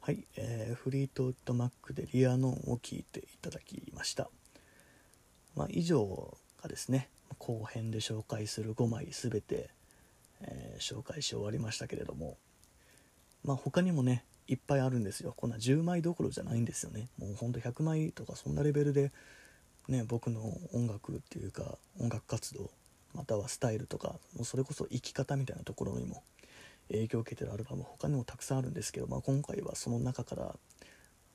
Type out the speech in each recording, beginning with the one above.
はい、えー、フリートウッドマックでリアノンを聞いていただきました。まあ、以上がですね、後編で紹介する5枚全て、えー、紹介し終わりましたけれども、まあ、他にもね、いっぱいあるんですよ。こんな10枚どころじゃないんですよね。もうほんと100枚とかそんなレベルで、ね、僕の音楽っていうか音楽活動またはスタイルとかもうそれこそ生き方みたいなところにも影響を受けてるアルバム他にもたくさんあるんですけど、まあ、今回はその中から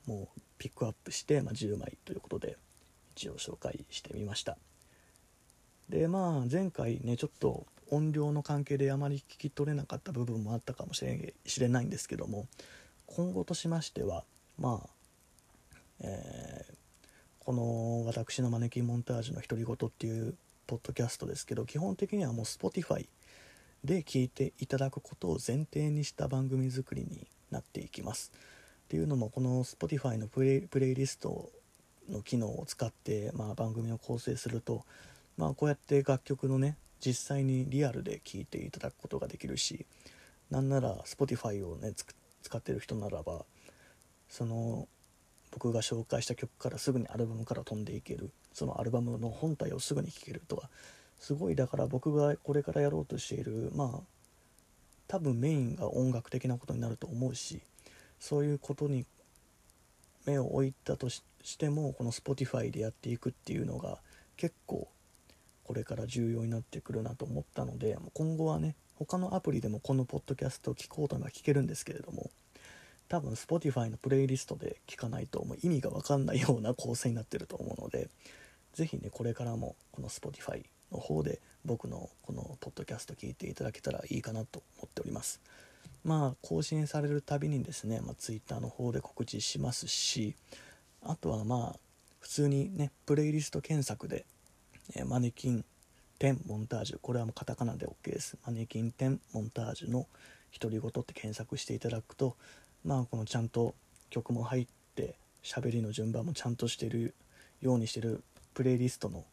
もうピックアップして、まあ、10枚ということで一応紹介してみました。でまあ前回ねちょっと音量の関係であまり聞き取れなかった部分もあったかもしれないんですけども今後としましてはまあ、えー、この私のマネキンモンタージュの独り言っていうポッドキャストですけど基本的にはもう Spotify で聞いていただくことを前提にした番組作りになっていきます。っていうのもこの Spotify のプレイプレイリストの機能を使って、まあ、番組を構成すると、まあ、こうやって楽曲のね実際にリアルで聴いていただくことができるしなんなら Spotify をね使ってる人ならばその僕が紹介した曲からすぐにアルバムから飛んでいけるそのアルバムの本体をすぐに聴けるとかすごいだから僕がこれからやろうとしているまあ多分メインが音楽的なことになると思うしそういうことに目を置いたとしてもこの Spotify でやっていくっていうのが結構これから重要になってくるなと思ったので今後はね他のアプリでもこのポッドキャストを聞こうとは聞けるんですけれども多分 Spotify のプレイリストで聞かないともう意味が分かんないような構成になってると思うので是非ねこれからもこの Spotify の方で僕のこのポッドキャスト聞いていただけたらいいかなと思っております。まあ更新されるたびにですね、まあ、Twitter の方で告知しますしあとはまあ普通にねプレイリスト検索で、えー、マネキン10モンタージュこれはもうカタカナで OK です。マネキン10モンタージュの独り言って検索していただくとまあこのちゃんと曲も入って喋りの順番もちゃんとしてるようにしてるプレイリストの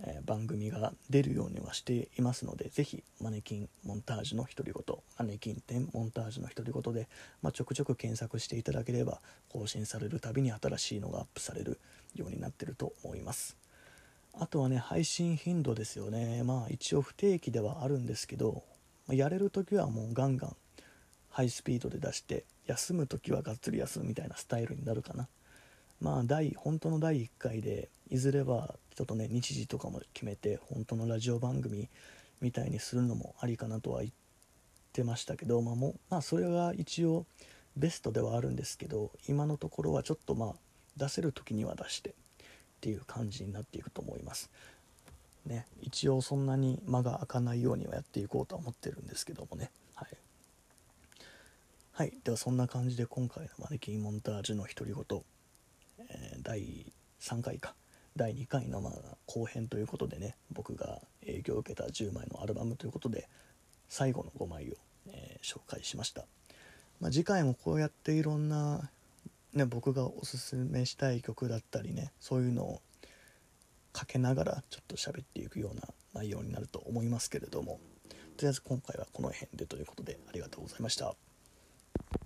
え番組が出るようにはしていますのでぜひマネキンモンタージュの独り言マネキン店モンタージュの独り言で、まあ、ちょくちょく検索していただければ更新されるたびに新しいのがアップされるようになってると思います。あとはね配信頻度ですよね。まあ一応不定期ではあるんですけどやれる時はもうガンガンハイスピードで出して休む時はがっつり休むみたいなスタイルになるかな。まあ第本当の第1回でいずれはちょっとね日時とかも決めて本当のラジオ番組みたいにするのもありかなとは言ってましたけど、まあ、もまあそれが一応ベストではあるんですけど今のところはちょっとまあ出せる時には出してっていう感じになっていくと思います。ね、一応そんなに間が空かないようにはやっていこうとは思ってるんですけどもね。はい。はい、ではそんな感じで今回のマネキンモンタージュの独り言、えー、第3回か第2回のま後編ということでね僕が影響を受けた10枚のアルバムということで最後の5枚を、えー、紹介しました、まあ、次回もこうやっていろんな、ね、僕がおすすめしたい曲だったりねそういうのをかけながらちょっと喋っていくような内容になると思いますけれどもとりあえず今回はこの辺でということでありがとうございました。